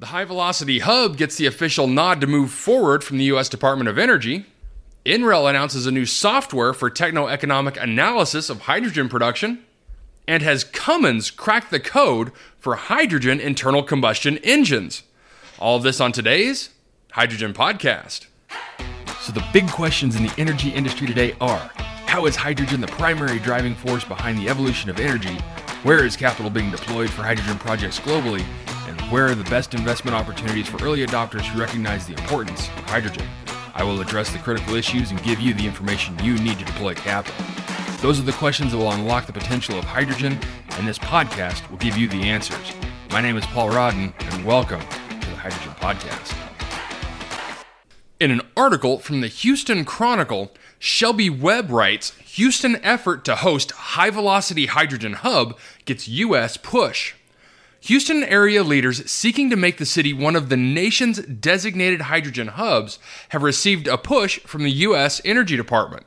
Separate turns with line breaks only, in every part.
The HyVelocity Hub gets the official nod to move forward from the U.S. Department of Energy. NREL announces a new software for techno-economic analysis of hydrogen production. And has Cummins cracked the code for hydrogen internal combustion engines? All of this on today's Hydrogen Podcast. So, the big questions in the energy industry today are How is hydrogen the primary driving force behind the evolution of energy? Where is capital being deployed for hydrogen projects globally? Where are the best investment opportunities for early adopters who recognize the importance of hydrogen. I will address the critical issues and give you the information you need to deploy capital. Those are the questions that will unlock the potential of hydrogen, and this podcast will give you the answers. My name is Paul Rodden, and welcome to the Hydrogen Podcast. In an article from the Houston Chronicle, Shelby Webb writes Houston effort to host HyVelocity hydrogen hub gets U.S. push. Houston area leaders seeking to make the city one of the nation's designated hydrogen hubs have received a push from the U.S. Energy Department.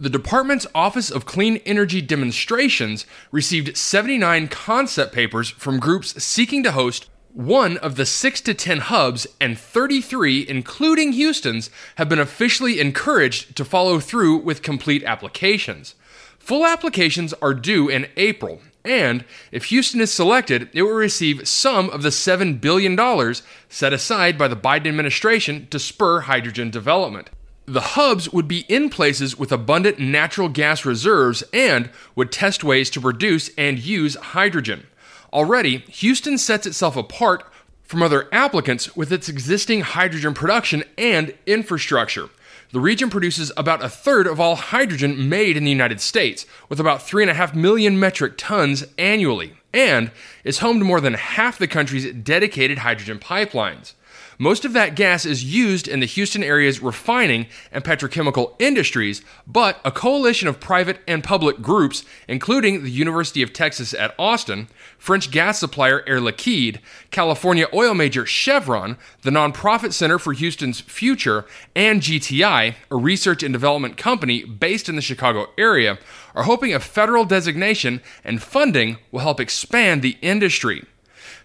The department's Office of Clean Energy Demonstrations received 79 concept papers from groups seeking to host one of the 6 to 10 hubs, and 33, including Houston's, have been officially encouraged to follow through with complete applications. Full applications are due in April, and if Houston is selected, it will receive some of the $7 billion set aside by the Biden administration to spur hydrogen development. The hubs would be in places with abundant natural gas reserves and would test ways to produce and use hydrogen. Already, Houston sets itself apart from other applicants with its existing hydrogen production and infrastructure. The region produces about a third of all hydrogen made in the United States, with about 3.5 million metric tons annually, and is home to more than half the country's dedicated hydrogen pipelines. Most of that gas is used in the Houston area's refining and petrochemical industries, but a coalition of private and public groups, including the University of Texas at Austin, French gas supplier Air Liquide, California oil major Chevron, the nonprofit Center for Houston's Future, and GTI, a research and development company based in the Chicago area, are hoping a federal designation and funding will help expand the industry.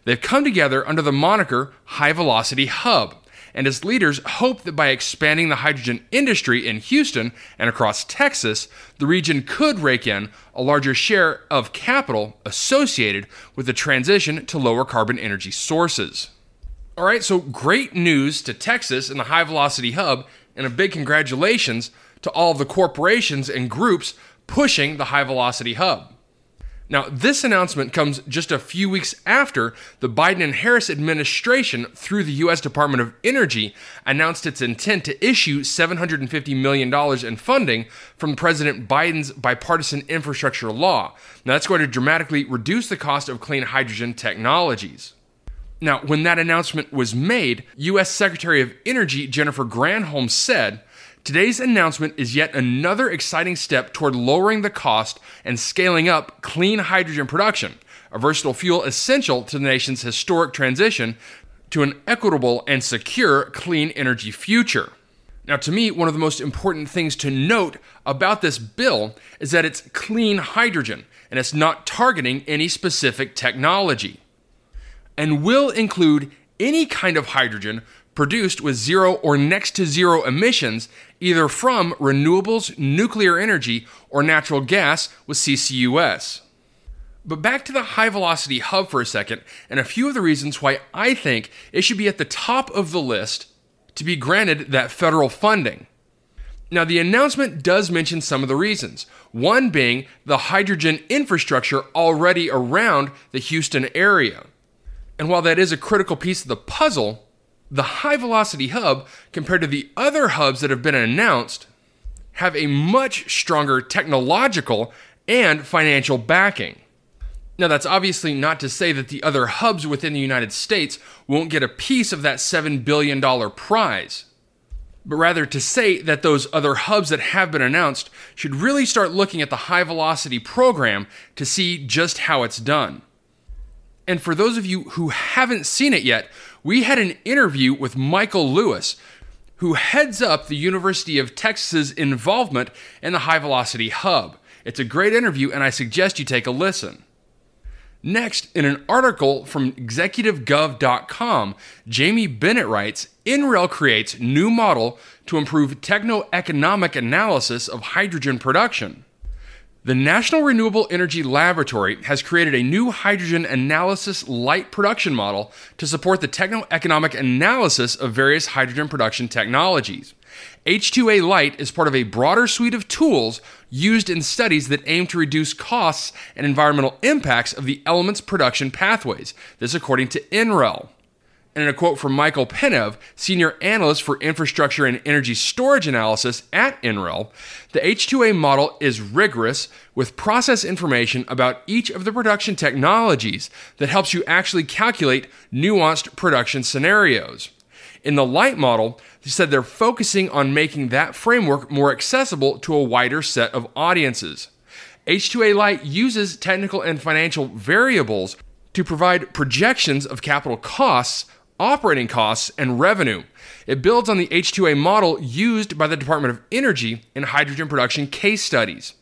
They've come together under the moniker HyVelocity Hub, and its leaders hope that by expanding the hydrogen industry in Houston and across Texas, the region could rake in a larger share of capital associated with the transition to lower carbon energy sources. All right, so great news to Texas and the HyVelocity Hub, and a big congratulations to all of the corporations and groups pushing the High Velocity Hub. Now, this announcement comes just a few weeks after the Biden and Harris administration, through the U.S. Department of Energy, announced its intent to issue $750 million in funding from President Biden's bipartisan infrastructure law. Now, that's going to dramatically reduce the cost of clean hydrogen technologies. Now, when that announcement was made, U.S. Secretary of Energy Jennifer Granholm said, Today's announcement is yet another exciting step toward lowering the cost and scaling up clean hydrogen production, a versatile fuel essential to the nation's historic transition to an equitable and secure clean energy future. Now, to me, one of the most important things to note about this bill is that it's clean hydrogen and it's not targeting any specific technology and will include any kind of hydrogen produced with zero or next to zero emissions, either from renewables, nuclear energy, or natural gas with CCUS. But back to the HyVelocity hub for a second, and a few of the reasons why I think it should be at the top of the list to be granted that federal funding. Now, the announcement does mention some of the reasons, one being the hydrogen infrastructure already around the Houston area. And while that is a critical piece of the puzzle, the HyVelocity hub, compared to the other hubs that have been announced, have a much stronger technological and financial backing. Now, that's obviously not to say that the other hubs within the United States won't get a piece of that $7 billion prize, but rather to say that those other hubs that have been announced should really start looking at the HyVelocity program to see just how it's done. And for those of you who haven't seen it yet, we had an interview with Michael Lewis, who heads up the University of Texas's involvement in the HyVelocity Hub. It's a great interview, and I suggest you take a listen. Next, in an article from executivegov.com, Jamie Bennett writes NREL creates new model to improve techno-economic analysis of hydrogen production. The National Renewable Energy Laboratory has created a new hydrogen analysis light production model to support the techno-economic analysis of various hydrogen production technologies. H2A Light is part of a broader suite of tools used in studies that aim to reduce costs and environmental impacts of the element's production pathways. This according to NREL. And in a quote from Michael Penev, senior analyst for infrastructure and energy storage analysis at NREL, the H2A model is rigorous with process information about each of the production technologies that helps you actually calculate nuanced production scenarios. In the light model, they said they're focusing on making that framework more accessible to a wider set of audiences. H2A Light uses technical and financial variables to provide projections of capital costs, operating costs, and revenue. It builds on the H2A model used by the Department of Energy in hydrogen production case studies.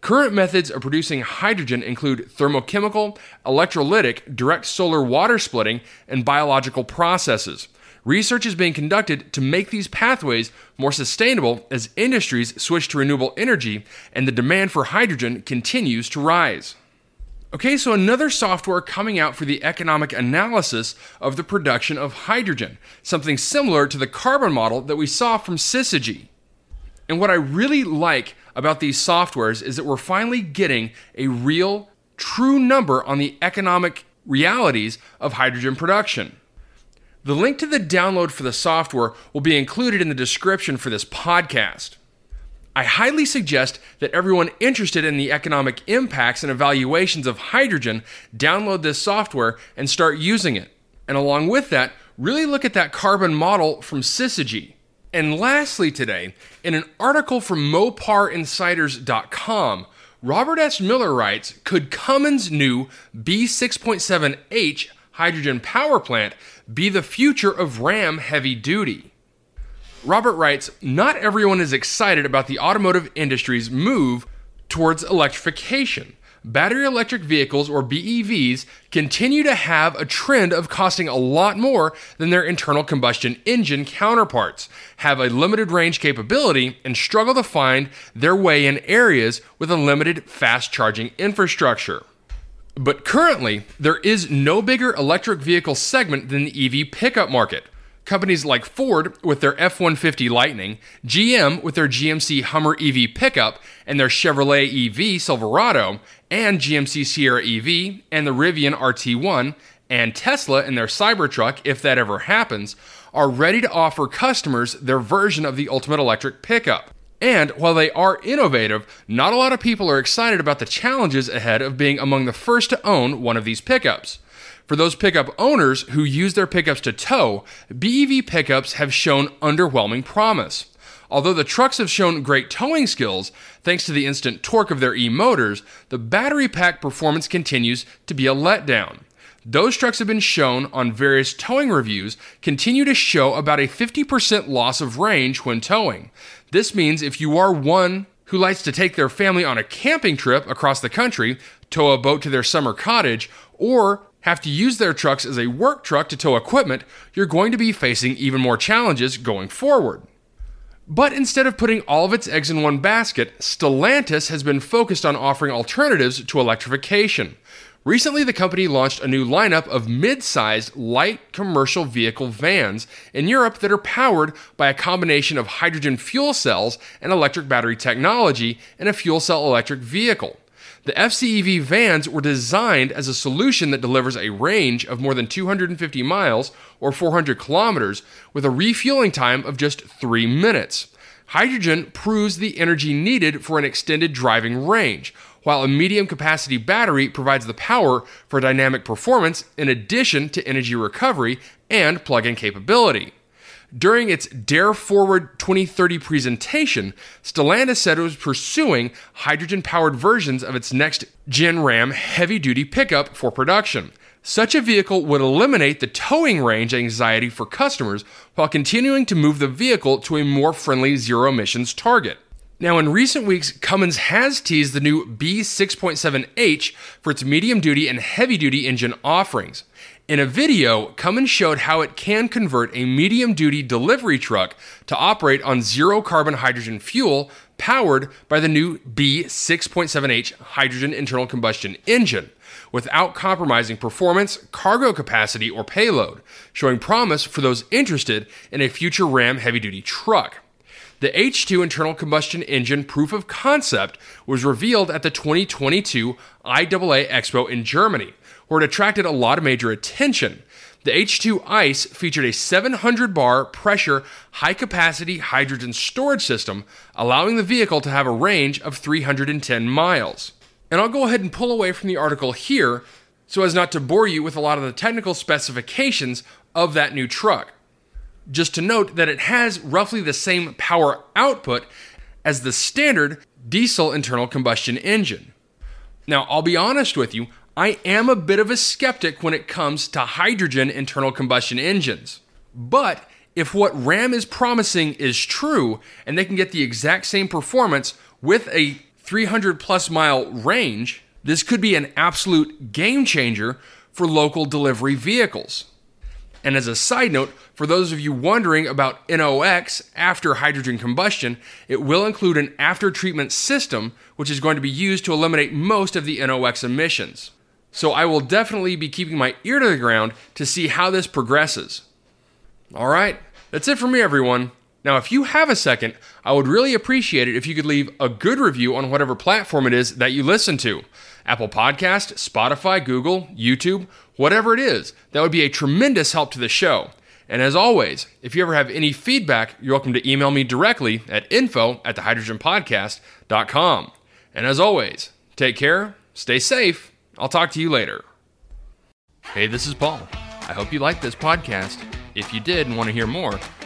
Current methods of producing hydrogen include thermochemical, electrolytic, direct solar water splitting, and biological processes. Research is being conducted to make these pathways more sustainable as industries switch to renewable energy and the demand for hydrogen continues to rise. Okay, so another software coming out for the economic analysis of the production of hydrogen, something similar to the carbon model that we saw from Syzygy. And what I really like about these softwares is that we're finally getting a real, true number on the economic realities of hydrogen production. The link to the download for the software will be included in the description for this podcast. I highly suggest that everyone interested in the economic impacts and evaluations of hydrogen download this software and start using it. And along with that, really look at that carbon model from Syzygy. And lastly, today, in an article from MoParInsiders.com, Robert S. Miller writes Could Cummins' new B6.7H hydrogen power plant be the future of Ram heavy duty? Robert writes Not everyone is excited about the automotive industry's move towards electrification. Battery electric vehicles, or BEVs, continue to have a trend of costing a lot more than their internal combustion engine counterparts, have a limited range capability, and struggle to find their way in areas with a limited fast charging infrastructure. But currently, there is no bigger electric vehicle segment than the EV pickup market. Companies like Ford with their F 150 Lightning, GM with their GMC Hummer EV pickup and their Chevrolet EV Silverado, and GMC Sierra EV and the Rivian RT1, and Tesla in their Cybertruck, if that ever happens, are ready to offer customers their version of the ultimate electric pickup. And while they are innovative, not a lot of people are excited about the challenges ahead of being among the first to own one of these pickups. For those pickup owners who use their pickups to tow, BEV pickups have shown underwhelming promise. Although the trucks have shown great towing skills, thanks to the instant torque of their e motors, the battery pack performance continues to be a letdown. Those trucks have been shown on various towing reviews continue to show about a 50% loss of range when towing. This means if you are one who likes to take their family on a camping trip across the country, tow a boat to their summer cottage, or have to use their trucks as a work truck to tow equipment, you're going to be facing even more challenges going forward. But instead of putting all of its eggs in one basket, Stellantis has been focused on offering alternatives to electrification. Recently, the company launched a new lineup of mid sized light commercial vehicle vans in Europe that are powered by a combination of hydrogen fuel cells and electric battery technology in a fuel cell electric vehicle. The FCEV vans were designed as a solution that delivers a range of more than 250 miles or 400 kilometers with a refueling time of just three minutes. Hydrogen proves the energy needed for an extended driving range while a medium capacity battery provides the power for dynamic performance in addition to energy recovery and plug in capability. During its Dare Forward 2030 presentation, Stellantis said it was pursuing hydrogen powered versions of its next Gen Ram heavy duty pickup for production. Such a vehicle would eliminate the towing range anxiety for customers while continuing to move the vehicle to a more friendly zero emissions target. Now, in recent weeks, Cummins has teased the new B6.7H for its medium duty and heavy duty engine offerings. In a video, Cummins showed how it can convert a medium duty delivery truck to operate on zero carbon hydrogen fuel powered by the new B6.7H hydrogen internal combustion engine without compromising performance, cargo capacity, or payload, showing promise for those interested in a future Ram heavy duty truck. The H2 internal combustion engine proof of concept was revealed at the 2022 IAA Expo in Germany, where it attracted a lot of major attention. The H2 ICE featured a 700 bar pressure high capacity hydrogen storage system, allowing the vehicle to have a range of 310 miles. And I'll go ahead and pull away from the article here so as not to bore you with a lot of the technical specifications of that new truck. Just to note that it has roughly the same power output as the standard diesel internal combustion engine. Now, I'll be honest with you, I am a bit of a skeptic when it comes to hydrogen internal combustion engines. But if what Ram is promising is true and they can get the exact same performance with a 300 plus mile range, this could be an absolute game changer for local delivery vehicles. And as a side note, for those of you wondering about NOx after hydrogen combustion, it will include an after treatment system which is going to be used to eliminate most of the NOx emissions. So I will definitely be keeping my ear to the ground to see how this progresses. All right, that's it for me, everyone. Now, if you have a second, I would really appreciate it if you could leave a good review on whatever platform it is that you listen to Apple Podcast, Spotify, Google, YouTube, whatever it is. That would be a tremendous help to the show. And as always, if you ever have any feedback, you're welcome to email me directly at info at thehydrogenpodcast.com. And as always, take care, stay safe. I'll talk to you later. Hey, this is Paul. I hope you liked this podcast. If you did and want to hear more,